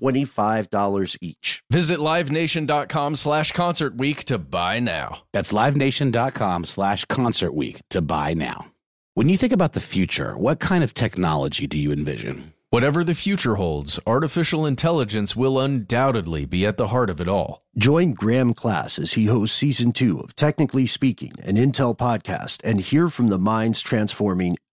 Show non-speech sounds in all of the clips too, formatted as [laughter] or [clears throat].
$25 each. Visit livenation.com slash concert week to buy now. That's livenation.com slash concert week to buy now. When you think about the future, what kind of technology do you envision? Whatever the future holds, artificial intelligence will undoubtedly be at the heart of it all. Join Graham Class as he hosts season two of Technically Speaking, an Intel podcast, and hear from the minds transforming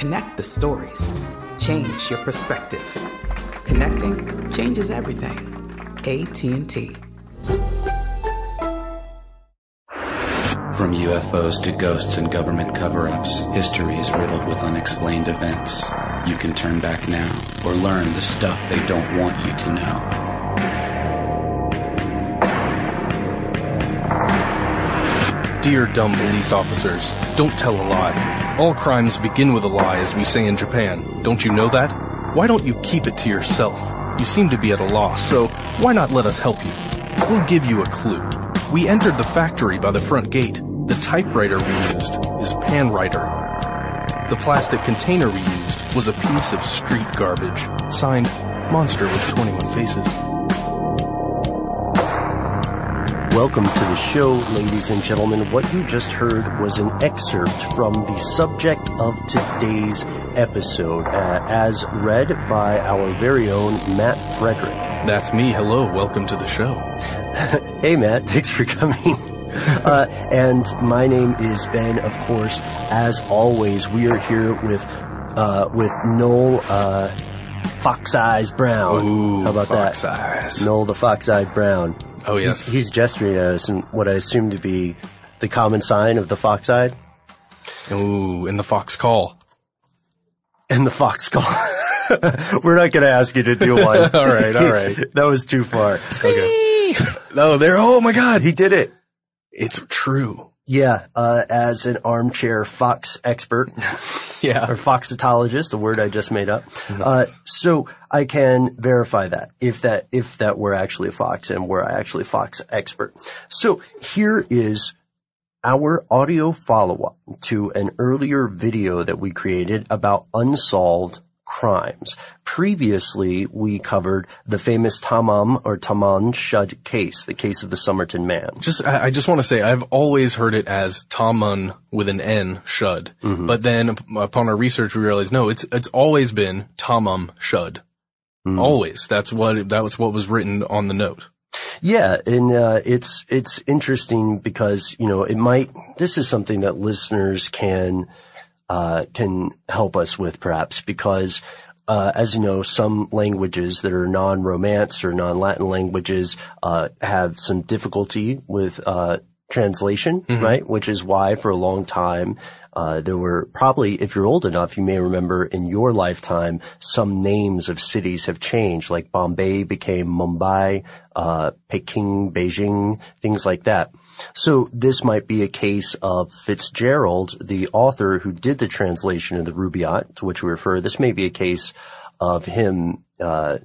Connect the stories. Change your perspective. Connecting changes everything. AT&T. From UFOs to ghosts and government cover-ups, history is riddled with unexplained events. You can turn back now or learn the stuff they don't want you to know. Dear dumb police officers, don't tell a lie. All crimes begin with a lie, as we say in Japan. Don't you know that? Why don't you keep it to yourself? You seem to be at a loss, so why not let us help you? We'll give you a clue. We entered the factory by the front gate. The typewriter we used is Panwriter. The plastic container we used was a piece of street garbage, signed Monster with 21 Faces. Welcome to the show, ladies and gentlemen. What you just heard was an excerpt from the subject of today's episode, uh, as read by our very own Matt Frederick. That's me. Hello. Welcome to the show. [laughs] Hey, Matt. Thanks for coming. Uh, and my name is Ben, of course. As always, we are here with uh, with Noel uh, Fox Eyes Brown. Ooh, How about Fox that? Eyes. Noel the Fox Eyed Brown. Oh, yes. He's, he's gesturing at us in what I assume to be the common sign of the fox eyed Ooh, in the Fox call. and the fox call. [laughs] We're not going to ask you to do one. [laughs] All right, all right. [laughs] that was too far. Okay. Oh, no, there. Oh my God. He did it. It's true. Yeah, uh, as an armchair fox expert. [laughs] Yeah. or foxitologist, a word I just made up. Uh, so I can verify that if that if that were actually a fox and were I actually a fox expert. So here is our audio follow-up to an earlier video that we created about unsolved crimes. Previously, we covered the famous Tamam or Taman Shud case, the case of the Somerton man. Just, I, I just want to say, I've always heard it as Tamun with an N, Shud. But then upon our research, we realized no, it's it's always been Tamam Shud. Always. That's what that was what was written on the note. Yeah, and uh, it's it's interesting because you know it might. This is something that listeners can uh, can help us with perhaps because uh, as you know, some languages that are non-Romance or non-Latin languages uh, have some difficulty with uh, translation, right? Which is why for a long time uh, there were probably, if you're old enough, you may remember in your lifetime some names of cities have changed, like Bombay became Mumbai, uh, Peking, Beijing, things like that. So this might be a case of Fitzgerald, the author who did the translation of the Rubaiyat, to which we refer. This may be a case of him uh,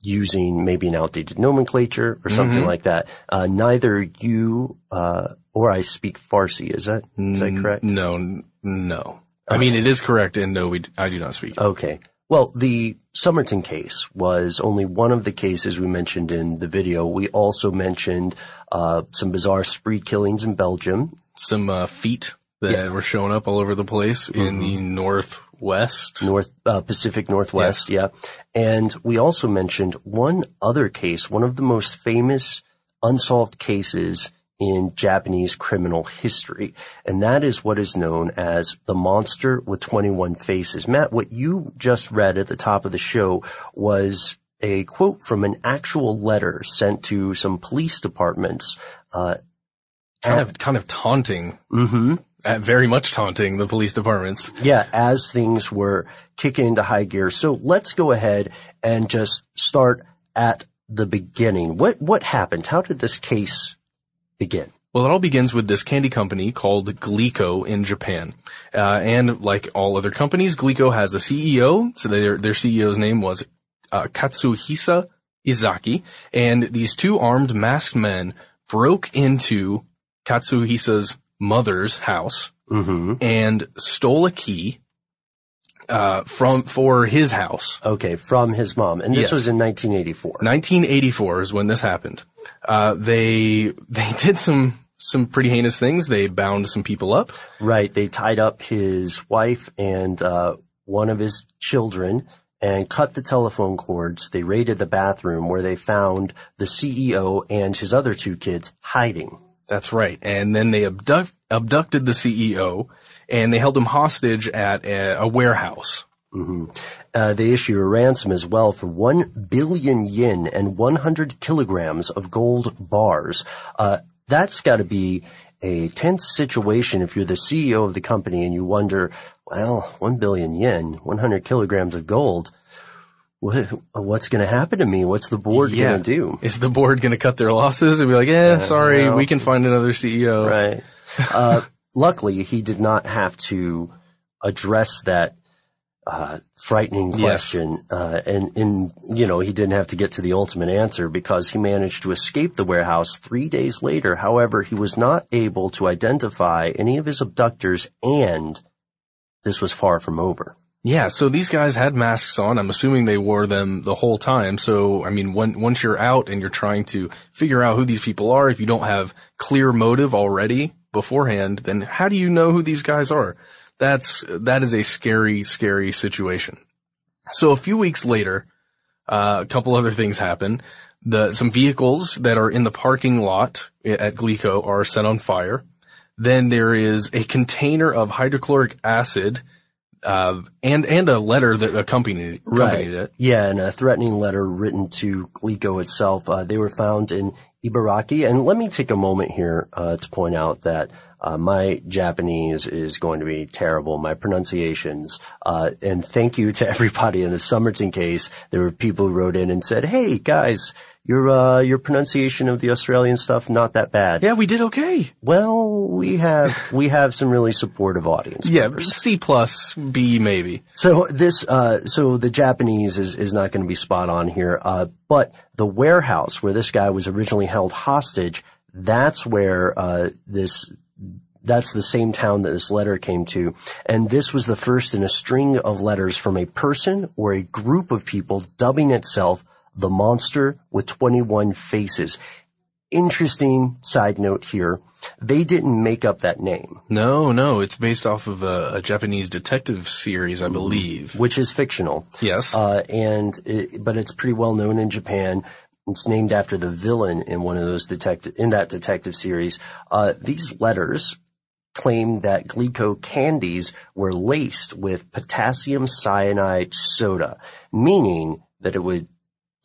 using maybe an outdated nomenclature or something like that. Uh, neither you uh, or I speak Farsi. Is that is that correct? No, no. I mean, it is correct, and no, we, I do not speak. Okay. Well, the Somerton case was only one of the cases we mentioned in the video. We also mentioned uh, some bizarre spree killings in Belgium. Some uh, feet that were showing up all over the place in the northwest. North uh, Pacific Northwest, yeah. And we also mentioned one other case, one of the most famous unsolved cases in Japanese criminal history, and that is what is known as the monster with 21 faces. Matt, what you just read at the top of the show was a quote from an actual letter sent to some police departments. Uh, kind of, kind of taunting. hmm Uh, very much taunting the police departments. Yeah, as things were kicking into high gear. So let's go ahead and just start at the beginning. What what happened? How did this case begin? Well, it all begins with this candy company called Glico in Japan. Uh, and like all other companies, Glico has a CEO. So their, their CEO's name was, uh, Katsuhisa Ezaki. And these two armed masked men broke into Katsuhisa's mother's house Mm-hmm. and stole a key, uh, from, for his house. Okay, from his mom, and this Yes. was in 1984. 1984 is when this happened. Uh, they, [laughs] they did some, some pretty heinous things. They bound some people up. Right. They tied up his wife and uh, one of his children and cut the telephone cords. They raided the bathroom where they found the CEO and his other two kids hiding. That's right. And then they abduct, abducted the CEO and they held him hostage at a, a warehouse. Uh, they issue a ransom as well for 1 billion yen and 100 kilograms of gold bars. Uh, that's got to be a tense situation if you're the CEO of the company and you wonder, well, 1 billion yen, 100 kilograms of gold. What, what's going to happen to me? What's the board going to do? Is the board going to cut their losses and be like, eh, sorry, well. we can find another CEO. Right. Uh, luckily, he did not have to address that uh, frightening Yes. question, uh, and in you know he didn't have to get to the ultimate answer because he managed to escape the warehouse three days later. However, he was not able to identify any of his abductors, and this was far from over. Yeah, so these guys had masks on. I'm assuming they wore them the whole time. So, I mean, when, once you're out and you're trying to figure out who these people are, if you don't have clear motive already beforehand, then how do you know who these guys are? That's, that is a scary, scary situation. So a few weeks later, uh, a couple other things happen. The, some vehicles that are in the parking lot at Glico are set on fire. Then there is a container of hydrochloric acid uh, and and a letter that accompanied, accompanied it. Yeah, and a threatening letter written to Glico itself. Uh, they were found in Ibaraki. And let me take a moment here uh, to point out that uh, my Japanese is going to be terrible. My pronunciations. Uh, and thank you to [laughs] everybody in the Somerton case. There were people who wrote in and said, "Hey guys, your uh, your pronunciation of the Australian stuff not that bad." Yeah, we did okay. Well, we have we have some really supportive audience. Yeah. C plus, B maybe. So this, uh, so the Japanese is, is not going to be spot on here. Uh, but the warehouse where this guy was originally held hostage, that's where, uh, this, that's the same town that this letter came to. And this was the first in a string of letters from a person or a group of people dubbing itself the monster with 21 faces. Interesting side note here. They didn't make up that name. No, no, it's based off of a, a Japanese detective series, I believe. which is fictional. Yes. Uh, and it, but it's pretty well known in Japan. It's named after the villain in one of those detective in that detective series. Uh, these letters claimed that Glico candies were laced with potassium cyanide soda, meaning that it would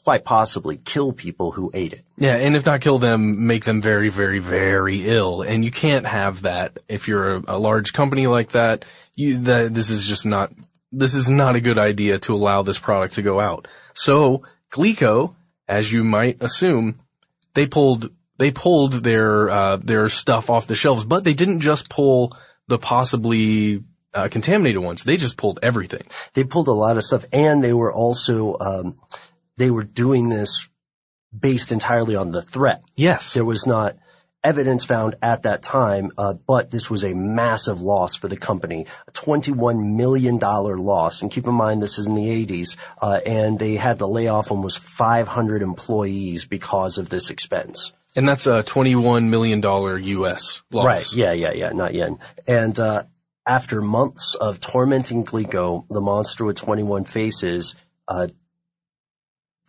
quite possibly kill people who ate it. Yeah, and if not kill them, make them very, very, very ill. And you can't have that if you're a, a large company like that. You, that, this is just not, this is not a good idea to allow this product to go out. So, Glico, as you might assume, they pulled, they pulled their, uh, their stuff off the shelves, but they didn't just pull the possibly uh, contaminated ones. They just pulled everything. They pulled a lot of stuff and they were also, um, they were doing this based entirely on the threat. Yes. There was not evidence found at that time, uh, but this was a massive loss for the company, a $21 million loss. And keep in mind, this is in the 80s, uh, and they had to lay off almost 500 employees because of this expense. And that's a $21 million US loss. Right. Yeah, yeah, yeah, not yen. And, uh, after months of tormenting Glico, the monster with 21 faces, uh,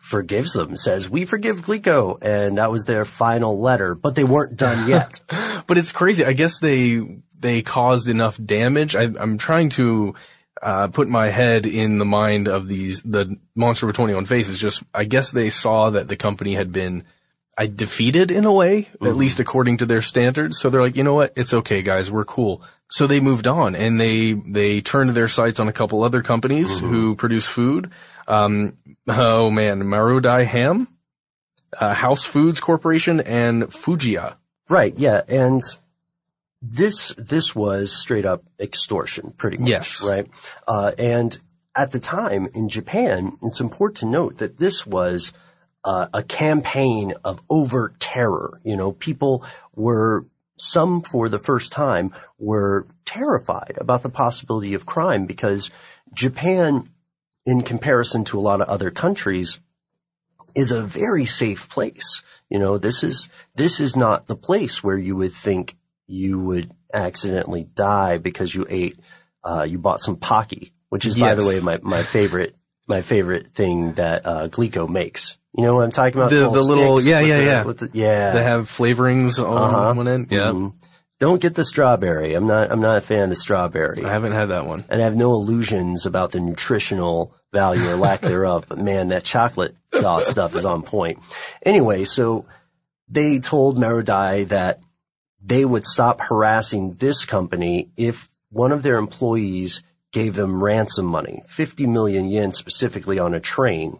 forgives them, says, we forgive Glico. And that was their final letter, but they weren't done [laughs] yet. but it's crazy. I guess they, they caused enough damage. I, am trying to, uh, put my head in the mind of these, the monster with 21 faces. Just, I guess they saw that the company had been, I defeated in a way, mm-hmm. at least according to their standards. So they're like, you know what? It's okay, guys. We're cool. So they moved on and they, they turned their sights on a couple other companies mm-hmm. who produce food. Um, oh man, Marudai Ham, uh, House Foods Corporation, and Fujiya. Right. Yeah. And this, this was straight up extortion pretty much. Yes. Right. Uh, and at the time in Japan, it's important to note that this was uh, a campaign of overt terror. You know, people were some for the first time were terrified about the possibility of crime because Japan in comparison to a lot of other countries is a very safe place. You know, this is, this is not the place where you would think you would accidentally die because you ate, uh, you bought some Pocky, which is, yes. by the way, my, my favorite, my favorite thing that, uh, Glico makes. You know what I'm talking about? The, the little, yeah, yeah, the, yeah. The, yeah. They have flavorings on uh-huh. one end. Yeah. Mm-hmm. Don't get the strawberry. I'm not, I'm not a fan of the strawberry. I haven't had that one. And I have no illusions about the nutritional value or lack [laughs] thereof, but man, that chocolate sauce stuff is on point. Anyway, so they told Marudai that they would stop harassing this company if one of their employees gave them ransom money, 50 million yen specifically on a train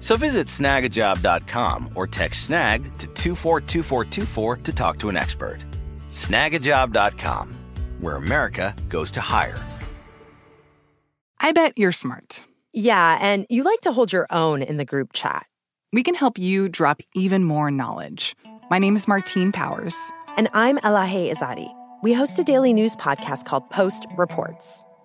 So visit snagajob.com or text snag to 242424 to talk to an expert. Snagajob.com, where America goes to hire. I bet you're smart. Yeah, and you like to hold your own in the group chat. We can help you drop even more knowledge. My name is Martine Powers. And I'm Elahe Izadi. We host a daily news podcast called Post Reports.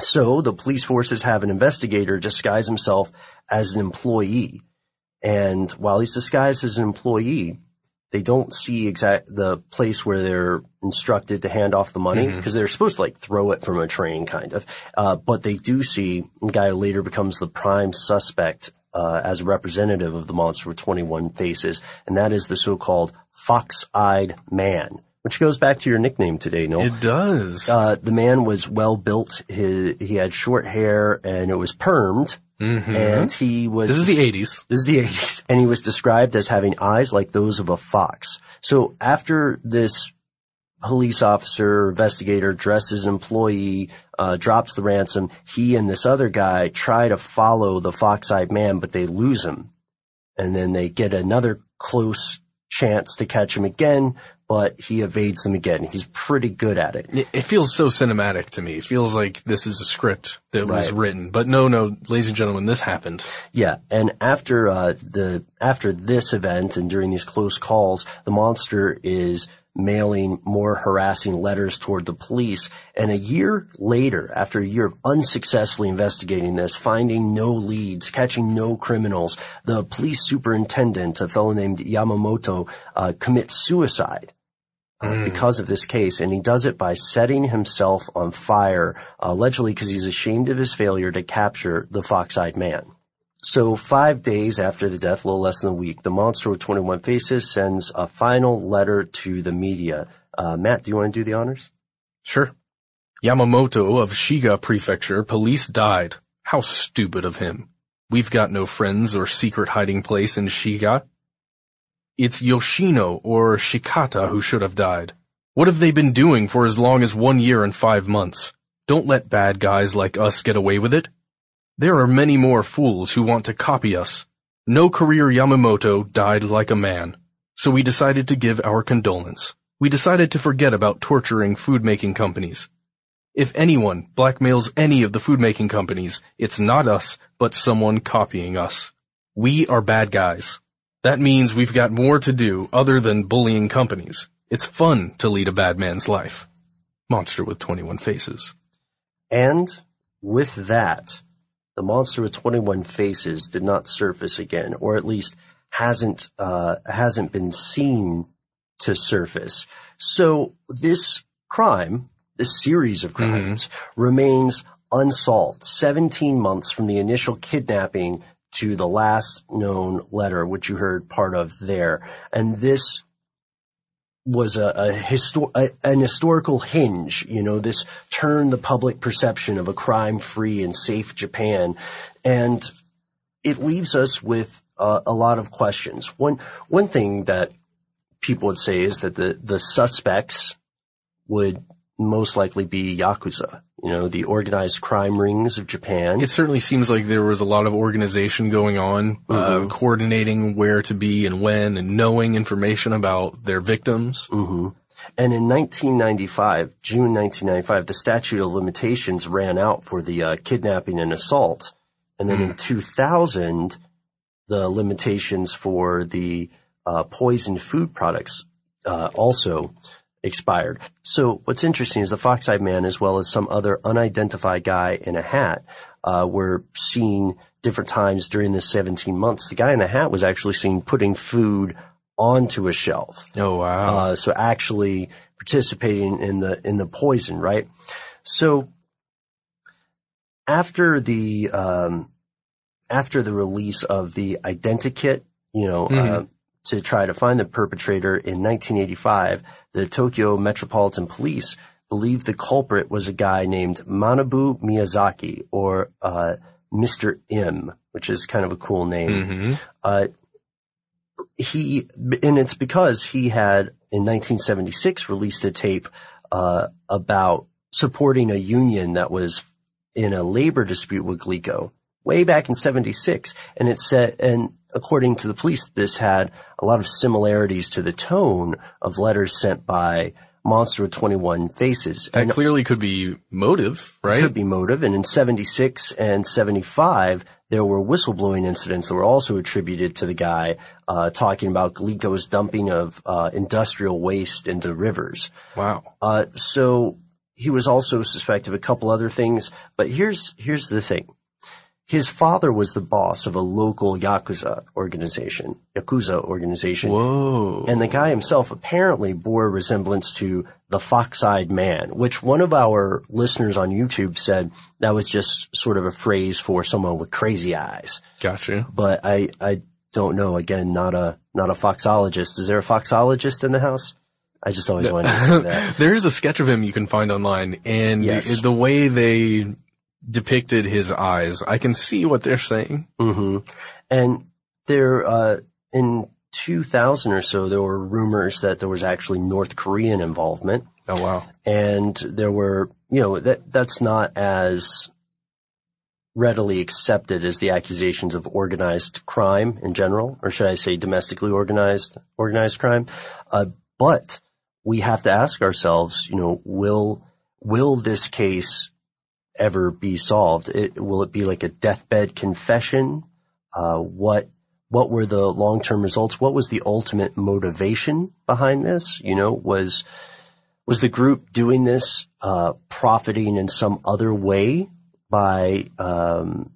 So the police forces have an investigator disguise himself as an employee. And while he's disguised as an employee, they don't see exact the place where they're instructed to hand off the money because mm-hmm. they're supposed to like throw it from a train kind of. Uh, but they do see a guy who later becomes the prime suspect uh, as a representative of the monster with 21 faces, and that is the so-called fox-eyed man which goes back to your nickname today, Noel. It does. Uh, the man was well built. He, he had short hair and it was permed. Mm-hmm. And he was. This is the 80s. This is the 80s. And he was described as having eyes like those of a fox. So after this police officer, investigator, an employee, uh, drops the ransom, he and this other guy try to follow the fox-eyed man, but they lose him. And then they get another close chance to catch him again, but he evades them again. He's pretty good at it. It, feels so cinematic to me. It feels like this is a script that was written. But no, no, ladies and gentlemen, this happened. Yeah, and after uh, the after this event and during these close calls, the monster is mailing more harassing letters toward the police. And a year later, after a year of unsuccessfully investigating this, finding no leads, catching no criminals, the police superintendent, a fellow named Yamamoto, uh, commits suicide. Uh, mm. Because of this case, and he does it by setting himself on fire, uh, allegedly because he's ashamed of his failure to capture the fox-eyed man. So five days after the death, a little less than a week, the monster with 21 faces sends a final letter to the media. Uh, Matt, do you want to do the honors? Sure. Yamamoto of Shiga Prefecture, police died. How stupid of him. We've got no friends or secret hiding place in Shiga. It's Yoshino or Shikata who should have died. What have they been doing for as long as one year and five months? Don't let bad guys like us get away with it. There are many more fools who want to copy us. No career Yamamoto died like a man. So we decided to give our condolence. We decided to forget about torturing food-making companies. If anyone blackmails any of the food-making companies, it's not us, but someone copying us. We are bad guys. That means we've got more to do other than bullying companies. It's fun to lead a bad man's life. Monster with 21 faces. And with that, the monster with 21 faces did not surface again, or at least hasn't uh, hasn't been seen to surface. So this crime, this series of mm-hmm. crimes, mm-hmm. remains unsolved. 17 months from the initial kidnapping to the last known letter, which you heard part of there, and this was a, a, histor- a, an historical hinge, you know, this turned the public perception of a crime-free and safe Japan. And it leaves us with uh, a lot of questions. One, one thing that people would say is that the, the suspects would most likely be Yakuza you know, the organized crime rings of Japan. It certainly seems like there was a lot of organization going on, uh, mm-hmm. uh, coordinating where to be and when and knowing information about their victims. Mm-hmm. And in 1995, June 1995, the statute of limitations ran out for the uh, kidnapping and assault. And then mm. in 2000, the limitations for the uh, poisoned food products uh, also expired. So what's interesting is the fox-eyed man, as well as some other unidentified guy in a hat, uh, were seen different times during the 17 months. The guy in the hat was actually seen putting food onto a shelf. Oh wow! Uh, so actually participating in the in the poison, right? So after the um, after the release of the identikit, you know, uh, to try to find the perpetrator in 1985, the Tokyo Metropolitan Police believed the culprit was a guy named Manabu Miyazaki or uh, Mr. M, which is kind of a cool name. Uh, he, and it's because he had in 1976 released a tape uh, about supporting a union that was in a labor dispute with Glico way back in 76. And it said, and according to the police, this had a lot of similarities to the tone of letters sent by Monster with 21 Faces. That And clearly could be motive, right? could be motive. And in 76 and 75, there were whistleblowing incidents that were also attributed to the guy, uh, talking about Glico's dumping of, uh, industrial waste into rivers. Wow. Uh, so he was also suspected of a couple other things, but here's, here's the thing. His father was the boss of a local Yakuza organization, Yakuza organization. Whoa. And the guy himself apparently bore a resemblance to the fox-eyed man, which one of our listeners on YouTube said that was just sort of a phrase for someone with crazy eyes. Gotcha. But I, I don't know. Again, not a, not a foxologist. Is there a foxologist in the house? I just always wanted to say that. [laughs] There's a sketch of him you can find online, and Yes. the way they depicted his eyes, I can see what they're saying. hmm And there, uh, in 2000 or so, there were rumors that there was actually North Korean involvement. Oh wow. And there were, you know, that, that's not as readily accepted as the accusations of organized crime in general, or should I say domestically organized, organized crime. Uh, but we have to ask ourselves, you know, will, will this case ever be solved? It, will it be like a deathbed confession? Uh, what, what were the long-term results? What was the ultimate motivation behind this? You know, was, was the group doing this, uh, profiting in some other way by, um,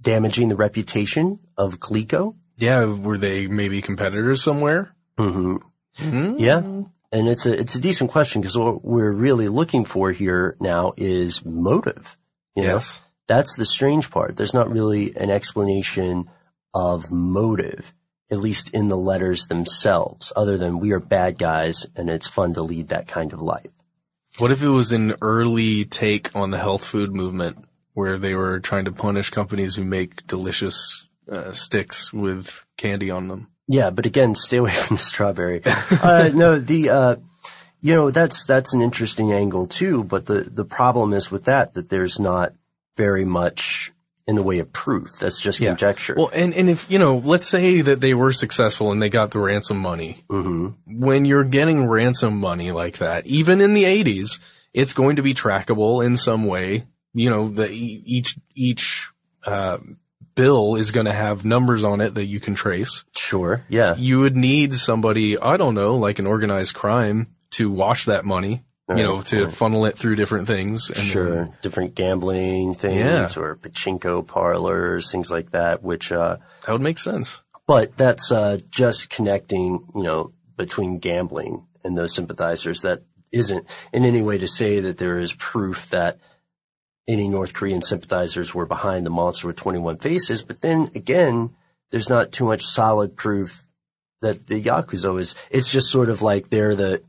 damaging the reputation of Glico? Yeah, were they maybe competitors somewhere? hmm Hmm? Yeah. And it's a, it's a decent question because what we're really looking for here now is motive. You know, Yes. that's the strange part. There's not really an explanation of motive, at least in the letters themselves, other than we are bad guys and it's fun to lead that kind of life. What if it was an early take on the health food movement where they were trying to punish companies who make delicious uh, sticks with candy on them? Yeah, but again, stay away [laughs] from the strawberry. [laughs] uh, no, the, uh, you know, that's, that's an interesting angle too, but the, the problem is with that, that there's not very much in the way of proof. That's just conjecture. Well, and, and if, you know, let's say that they were successful and they got the ransom money. hmm When you're getting ransom money like that, even in the 80s, it's going to be trackable in some way. You know, the, each, each, uh, bill is going to have numbers on it that you can trace. Sure. Yeah. You would need somebody, I don't know, like an organized crime to wash that money, you know, to right. funnel it through different things. And Sure. Different gambling things Yeah. or pachinko parlors, things like that, which, uh, That would make sense. but that's, uh, just connecting, you know, between gambling and those sympathizers. That isn't in any way to say that there is proof that any North Korean sympathizers were behind the monster with 21 faces. But then again, there's not too much solid proof that the Yakuza is, it's just sort of like they're the,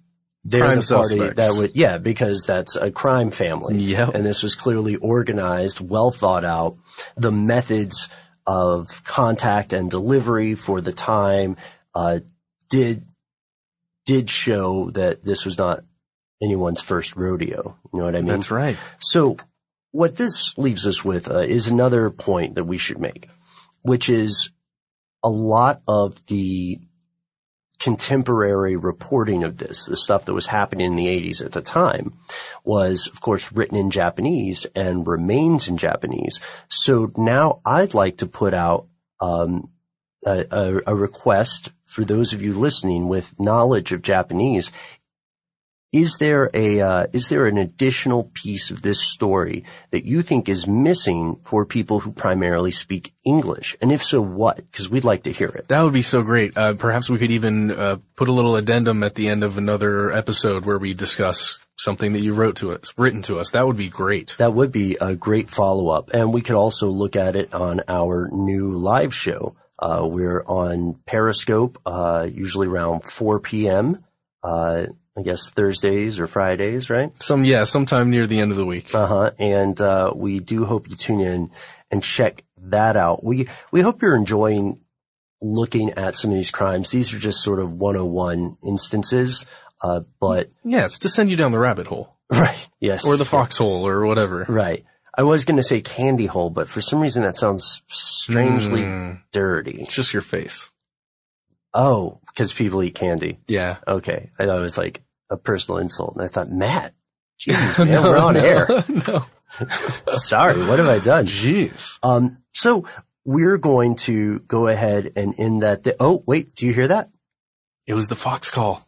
they're Crime the party suspects. that would, yeah, because that's a crime family. Yep. And this was clearly organized, well thought out. The methods of contact and delivery for the time, uh, did, did show that this was not anyone's first rodeo. You know what I mean? That's right. So what this leaves us with uh, is another point that we should make, which is a lot of the contemporary reporting of this, the stuff that was happening in the 80s at the time, was of course written in Japanese and remains in Japanese. So now I'd like to put out um, a, a, a request for those of you listening with knowledge of Japanese is there a uh, is there an additional piece of this story that you think is missing for people who primarily speak English? And if so, what? Because we'd like to hear it. That would be so great. Uh, perhaps we could even uh, put a little addendum at the end of another episode where we discuss something that you wrote to us, written to us. That would be great. That would be a great follow up, and we could also look at it on our new live show. Uh, we're on Periscope, uh, usually around 4 p.m. Uh, I guess Thursdays or Fridays, right? Some, yeah, sometime near the end of the week. Uh huh. And, uh, we do hope you tune in and check that out. We, we hope you're enjoying looking at some of these crimes. These are just sort of 101 instances, uh, but. Yeah, it's to send you down the rabbit hole. [laughs] Right. Yes. Or the foxhole or whatever. Right. I was going to say candy hole, but for some reason that sounds strangely Mm. dirty. It's just your face. Oh, because people eat candy. Yeah. Okay. I thought it was like a personal insult. And I thought, Matt, Jesus, [laughs] man, we're on air. [laughs] no. [laughs] Sorry, what have I done? Jeez. Um, so we're going to go ahead and in that, th- oh, wait, do you hear that? It was the fox call.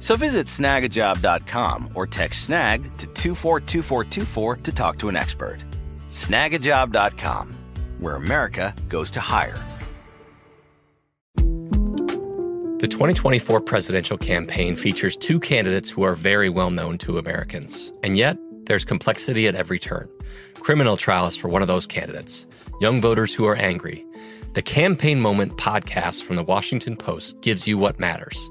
So visit snagajob.com or text snag to 242424 to talk to an expert. Snagajob.com, where America goes to hire. The 2024 presidential campaign features two candidates who are very well known to Americans. And yet, there's complexity at every turn. Criminal trials for one of those candidates, young voters who are angry. The Campaign Moment podcast from the Washington Post gives you what matters.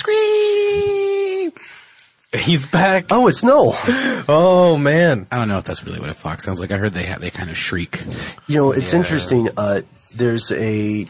Scream! He's back. Oh, it's no. [gasps] Oh man. I don't know if that's really what a fox sounds like. I heard they ha- they kind of shriek. You know, it's Yeah. interesting. Uh, there's a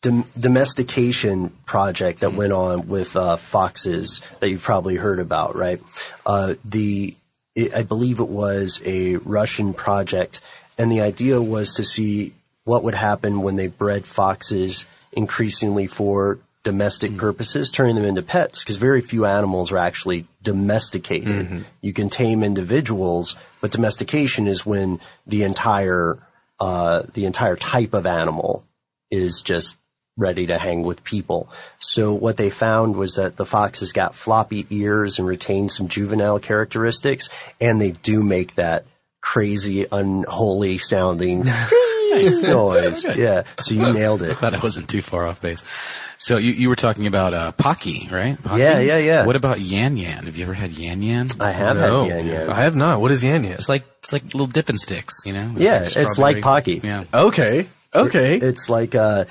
dom- domestication project that went on with uh, foxes that you've probably heard about, right? Uh, the it, I believe it was a Russian project, and the idea was to see what would happen when they bred foxes increasingly for domestic purposes, turning them into pets, because very few animals are actually domesticated. You can tame individuals, but domestication is when the entire uh, the entire type of animal is just ready to hang with people. So what they found was that the foxes got floppy ears and retained some juvenile characteristics, and they do make that crazy, unholy sounding [laughs] noise. [laughs] Yeah. So you nailed it. [laughs] Thought I wasn't too far off base. So you, you were talking about uh, Pocky, right? Pocky? Yeah, yeah, yeah. What about Yan Yan? Have you ever had Yan Yan? I have No, had Yan Yan. I have not. What is Yan Yan? It's like it's like little dipping sticks, you know? Yeah, it's like. Pocky. Yeah. Okay. Okay. It- it's like, uh,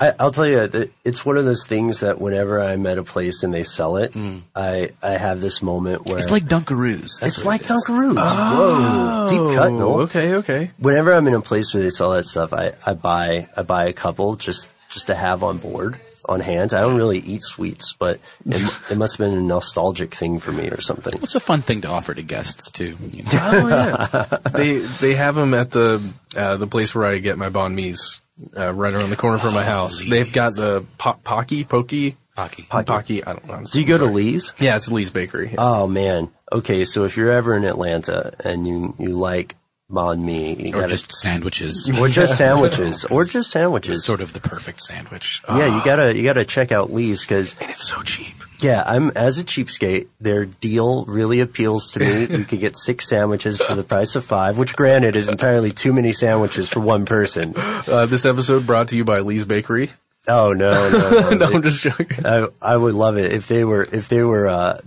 I, I'll tell you, it's one of those things that whenever I'm at a place and they sell it, I, I have this moment where Mm. It's like Dunkaroos. That's it's like it is. Dunkaroos. Whoa, deep cut, no? Oh, Okay. Okay. Whenever I'm in a place where they sell that stuff, I, I buy I buy a couple just just to have on board on hand. I don't really eat sweets, but it, [laughs] it must have been a nostalgic thing for me or something. It's a fun thing to offer to guests too. You know? Oh yeah. [laughs] they they have them at the uh, the place where I get my banh mi's, uh, right around the corner from my house. They've got the po- Pocky Pokey Pocky. Pocky. I don't know. Do you go to Lee's? Yeah, it's Lee's Bakery. Oh man. Okay, so if you're ever in Atlanta and you you like banh mi, you Or gotta just sandwiches. [laughs] or just sandwiches, [laughs] or just sandwiches. It's sort of the perfect sandwich. Yeah, you gotta you gotta check out Lee's because it's so cheap. yeah, I'm as a cheapskate. Their deal really appeals to me. You could get six sandwiches for the price of five, which granted is entirely too many sandwiches for one person. Uh, this episode brought to you by Lee's Bakery. Oh no, no, [laughs] no! no, I'm just joking. I, I would love it if they were if they were uh,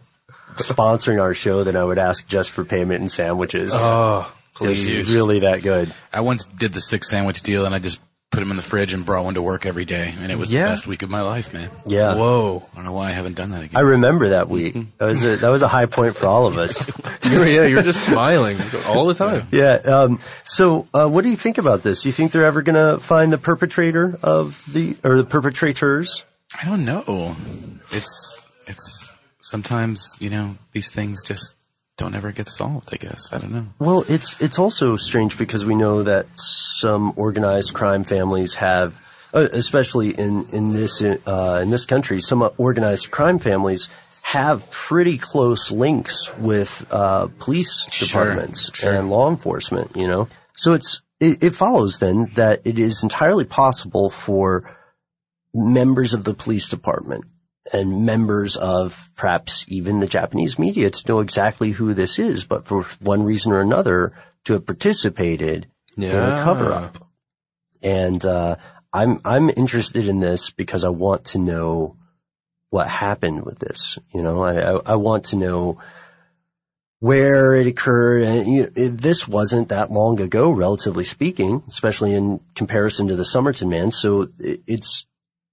sponsoring our show. Then I would ask just for payment and sandwiches. Oh, It's please. really that good. I once did the six sandwich deal and I just put them in the fridge and brought one to work every day. And it was Yeah. the best week of my life, man. Yeah. whoa. I don't know why I haven't done that again. I remember that week. That was a, that was a high point for all of us. [laughs] You're, yeah, you're just smiling all the time. Yeah. Um, so, uh, what do you think about this? Do you think they're ever going to find the perpetrator of the or the perpetrators? I don't know. It's, it's sometimes, you know, these things just don't ever get solved, I guess. I don't know. Well, it's it's also strange because we know that some organized crime families have, uh, especially in in this uh, in this country, some organized crime families have pretty close links with uh, police Sure, departments sure. and law enforcement. You know, so it's it, it follows then that it is entirely possible for members of the police department and members of perhaps even the Japanese media to know exactly who this is, but for one reason or another to have participated in a cover up. And, uh, I'm, I'm interested in this because I want to know what happened with this. You know, I, I, I want to know where it occurred. And you know, it, this wasn't that long ago, relatively speaking, especially in comparison to the Somerton man. So it, it's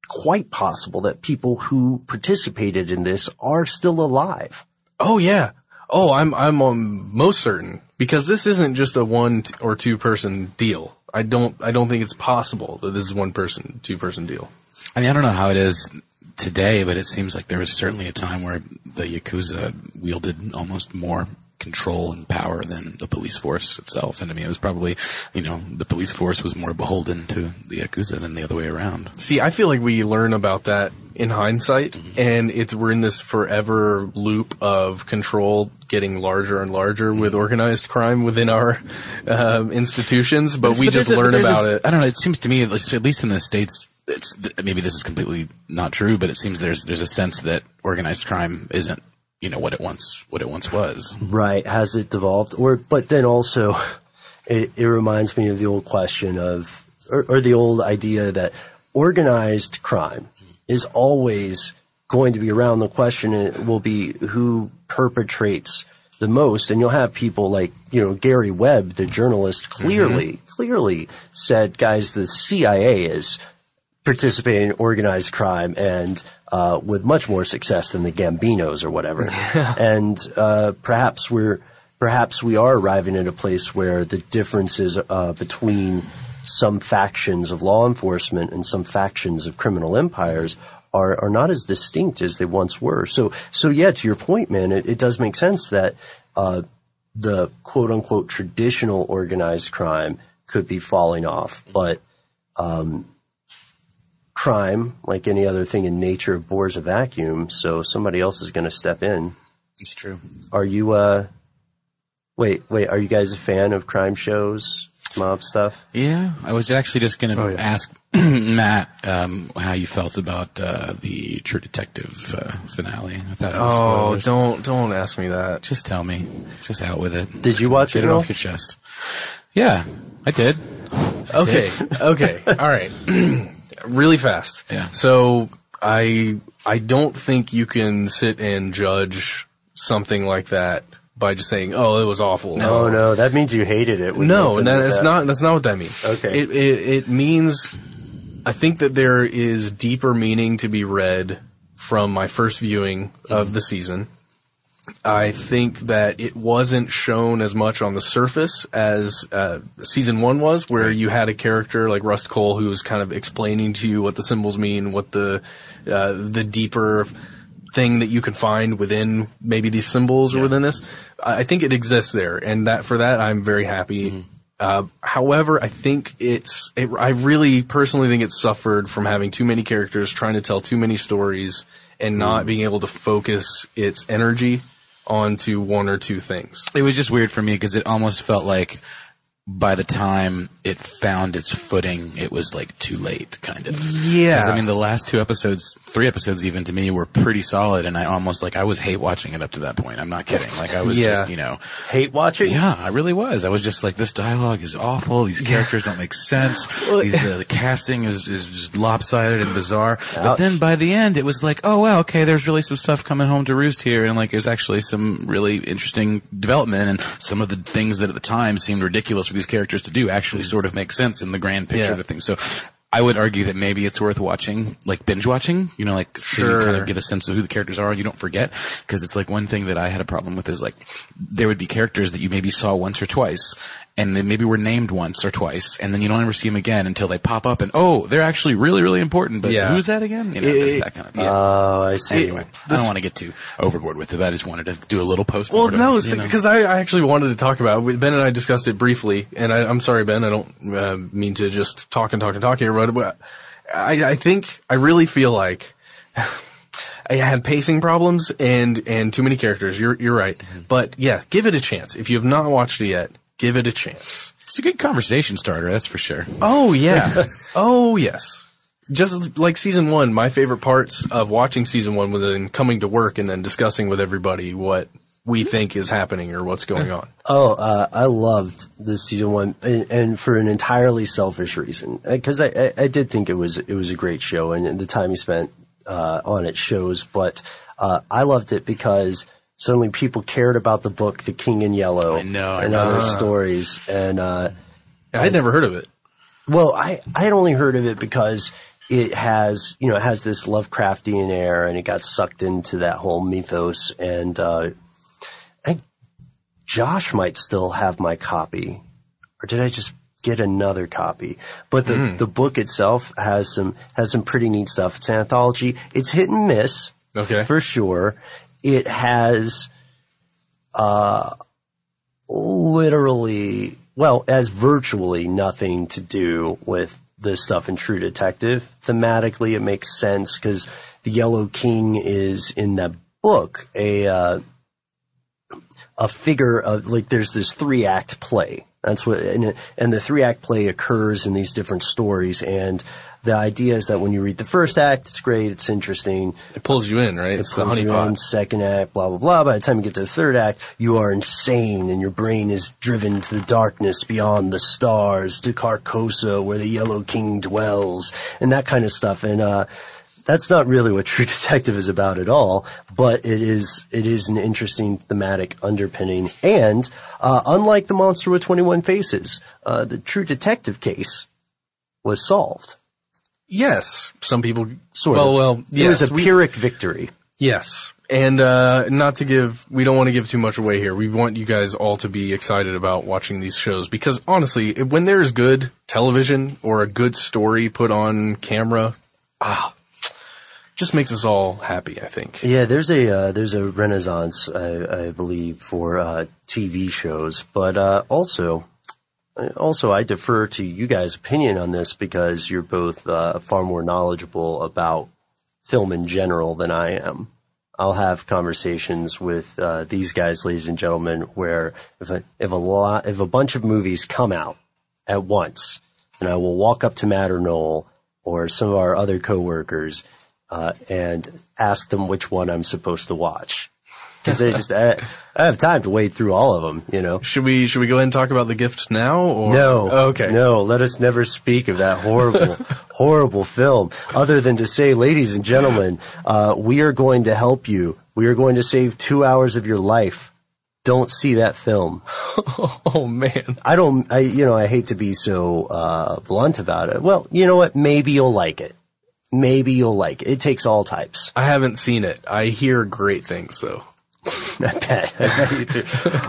quite possible that people who participated in this are still alive. Oh yeah. Oh, I'm I'm um, most certain because this isn't just a one t- or two person deal. I don't I don't think it's possible that this is one person two person deal. I mean, I don't know how it is today, but it seems like there was certainly a time where the Yakuza wielded almost more control and power than the police force itself. And I mean, it was probably, you know, the police force was more beholden to the Yakuza than the other way around. See, I feel like we learn about that in hindsight, and it's we're in this forever loop of control getting larger and larger with organized crime within our um, institutions, but we But just a- learn about it. I don't know. It seems to me, at least, at least in the states, it's maybe this is completely not true, but it seems there's there's a sense that organized crime isn't, you know, what it once what it once was. Right. Has it devolved? Or, but then also, it, it reminds me of the old question of, or, or the old idea that organized crime is always going to be around. The question will be who perpetrates the most. And you'll have people like, you know, Gary Webb, the journalist, clearly, mm-hmm. clearly said, guys, the CIA is participating in organized crime and uh, with much more success than the Gambinos or whatever. [laughs] and uh, perhaps we're perhaps we are arriving at a place where the differences uh, between some factions of law enforcement and some factions of criminal empires are, are not as distinct as they once were. So so yeah, to your point, man, it, it does make sense that uh, the quote unquote traditional organized crime could be falling off, but um, crime, like any other thing in nature, bores a vacuum, so somebody else is going to step in. It's true. Are you, uh, wait, wait, are you guys a fan of crime shows, mob stuff? Yeah, I was actually just going to Oh, yeah. ask [clears throat] Matt um, how you felt about uh, the True Detective uh, finale. I thought it was Oh, spoilers. don't don't ask me that. Just tell me. Just out with it. Did you watch Get it, it off your chest. Yeah, I did. Okay, okay, all right. [clears throat] really fast. Yeah. So I I don't think you can sit and judge something like that by just saying, "Oh, it was awful." Oh no, that means you hated it. No, that, that's that. not. That's not what that means. Okay. It, it it means. I think that there is deeper meaning to be read from my first viewing of the season. I think that it wasn't shown as much on the surface as uh, season one was, where you had a character like Rust Cohle who was kind of explaining to you what the symbols mean, what the uh, the deeper thing that you can find within maybe these symbols or within this. I think it exists there, and that for that I'm very happy. Uh, however, I think it's, it, I really personally think it suffered from having too many characters trying to tell too many stories and not being able to focus its energy onto one or two things. It was just weird for me because it almost felt like by the time it found its footing, it was like too late, kind of. Yeah. I mean, the last two episodes, three episodes even to me, were pretty solid, and I almost like I was hate watching it up to that point. I'm not kidding. Like I was [laughs] Yeah. just, you know, hate watching. Yeah, I really was. I was just like, this dialogue is awful. These characters don't make sense. [laughs] These, [laughs] uh, the casting is, is just lopsided and bizarre. But then by the end, it was like, oh wow, okay, there's really some stuff coming home to roost here, and like, there's actually some really interesting development, and some of the things that at the time seemed ridiculous for these characters to do actually hmm. sort of make sense in the grand picture Yeah. of the thing. So. I would argue that maybe it's worth watching, like binge watching, you know, like so you kind of get a sense of who the characters are and you don't forget. Cause it's like one thing that I had a problem with is like, there would be characters that you maybe saw once or twice and they maybe were named once or twice and then you don't ever see them again until they pop up and oh, they're actually really, really important, but Yeah. who's that again? You know, It- that kind of, yeah. Oh, I see. anyway, I don't want to get too overboard with it. I just wanted to do a little post Well, no, you know. because I, I actually wanted to talk about it. Ben and I discussed it briefly, and I, I'm sorry, Ben, I don't uh, mean to just talk and talk and talk here, but but I, I think I really feel like [laughs] I had pacing problems and and too many characters. You're you're right, but yeah, give it a chance. If you have not watched it yet, give it a chance. It's a good conversation starter, that's for sure. Oh yeah. [laughs] oh yes. Just like season one, my favorite parts of watching season one was then coming to work and then discussing with everybody what we think is happening or what's going on. Oh, uh, I loved this season one, and, and for an entirely selfish reason, because I, I, I did think it was it was a great show, and, and the time you spent uh, on it shows. But uh, I loved it because suddenly people cared about the book, The King in Yellow, know, I and know. other stories, and uh, I'd never heard of it. well, I I had only heard of it because it has you know it has this Lovecraftian air, and it got sucked into that whole mythos. And uh, I think Josh might still have my copy, or did I just get another copy? But the Hmm. the book itself has some has some pretty neat stuff. It's an anthology. It's hit and miss, Okay. for sure. It has uh, literally, well, as virtually nothing to do with this stuff in True Detective. Thematically, it makes sense because the Yellow King is in that book a uh, a figure of like there's this three act play. That's what and, and the three act play occurs in these different stories and. The idea is that when you read the first act, it's great, it's interesting. It pulls you in, right? It It's the pulls you in, second act, blah blah blah. By the time you get to the third act, you are insane, and your brain is driven to the darkness beyond the stars, to Carcosa, where the Yellow King dwells, and that kind of stuff. And uh, that's not really what [laughs] True Detective is about at all. But it is it is an interesting thematic underpinning. And uh, unlike the Monster with Twenty One Faces, uh, the True Detective case was solved. Yes, some people Sort well, of. well, it was a we- Pyrrhic victory. Yes. And uh, not to give, we don't want to give too much away here. We want you guys all to be excited about watching these shows because honestly, when there's good television or a good story put on camera, ah, just makes us all happy. I think. Yeah, there's a uh, there's a renaissance, I, I believe, for uh, TV shows, but uh, also Also, I defer to you guys' opinion on this because you're both uh, far more knowledgeable about film in general than I am. I'll have conversations with uh, these guys, ladies and gentlemen, where if a, if a lot, if a bunch of movies come out at once, and I will walk up to Matt or Noel or some of our other coworkers uh, and ask them which one I'm supposed to watch because they just I, I, have time to wade through all of them. You know. Should we should we go ahead and talk about the gift now? Or no? Oh, okay. No, let us never speak of that horrible, [laughs] horrible film. Other than to say, ladies and gentlemen, uh, we are going to help you. We are going to save two hours of your life. Don't see that film. [laughs] oh man. I don't. I you know I hate to be so uh, blunt about it. Well, you know what? Maybe you'll like it maybe you'll like it. It takes all types. I haven't seen it. I hear great things though. [laughs] I bet you too.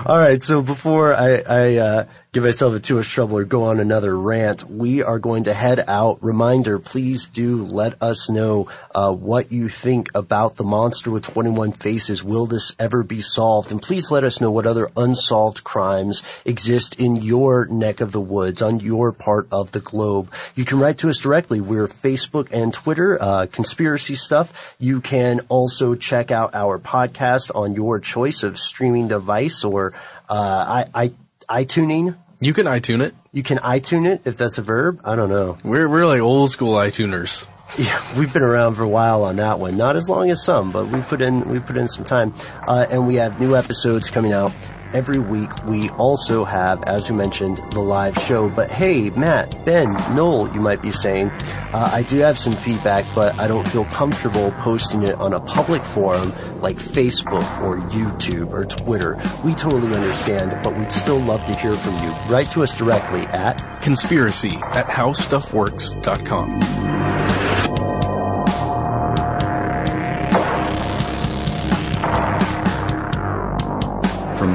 All right. So before I, I uh, give myself a too much trouble or go on another rant, we are going to head out. Reminder, please do let us know uh, what you think about the monster with 21 faces. Will this ever be solved? And please let us know what other unsolved crimes exist in your neck of the woods, on your part of the globe. You can write to us directly. We're Facebook and Twitter, uh, conspiracy stuff. You can also check out our podcast on your choice of streaming device or uh, I, I, iTuning you can iTune it. You can iTune it if that's a verb. I don't know. We're we're like old school iTuners. [laughs] Yeah, we've been around for a while on that one. Not as long as some, but we put in we put in some time, uh, and we have new episodes coming out every week. We also have, as you mentioned, the live show. But hey, Matt, Ben, Noel, you might be saying, uh, I do have some feedback, but I don't feel comfortable posting it on a public forum like Facebook or YouTube or Twitter. We totally understand, but we'd still love to hear from you. Write to us directly at conspiracy at howstuffworks.com.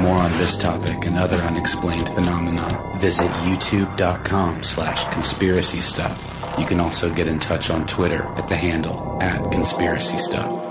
more on this topic and other unexplained phenomena, visit youtube.com slash conspiracy stuff. You can also get in touch on Twitter at the handle at conspiracy stuff.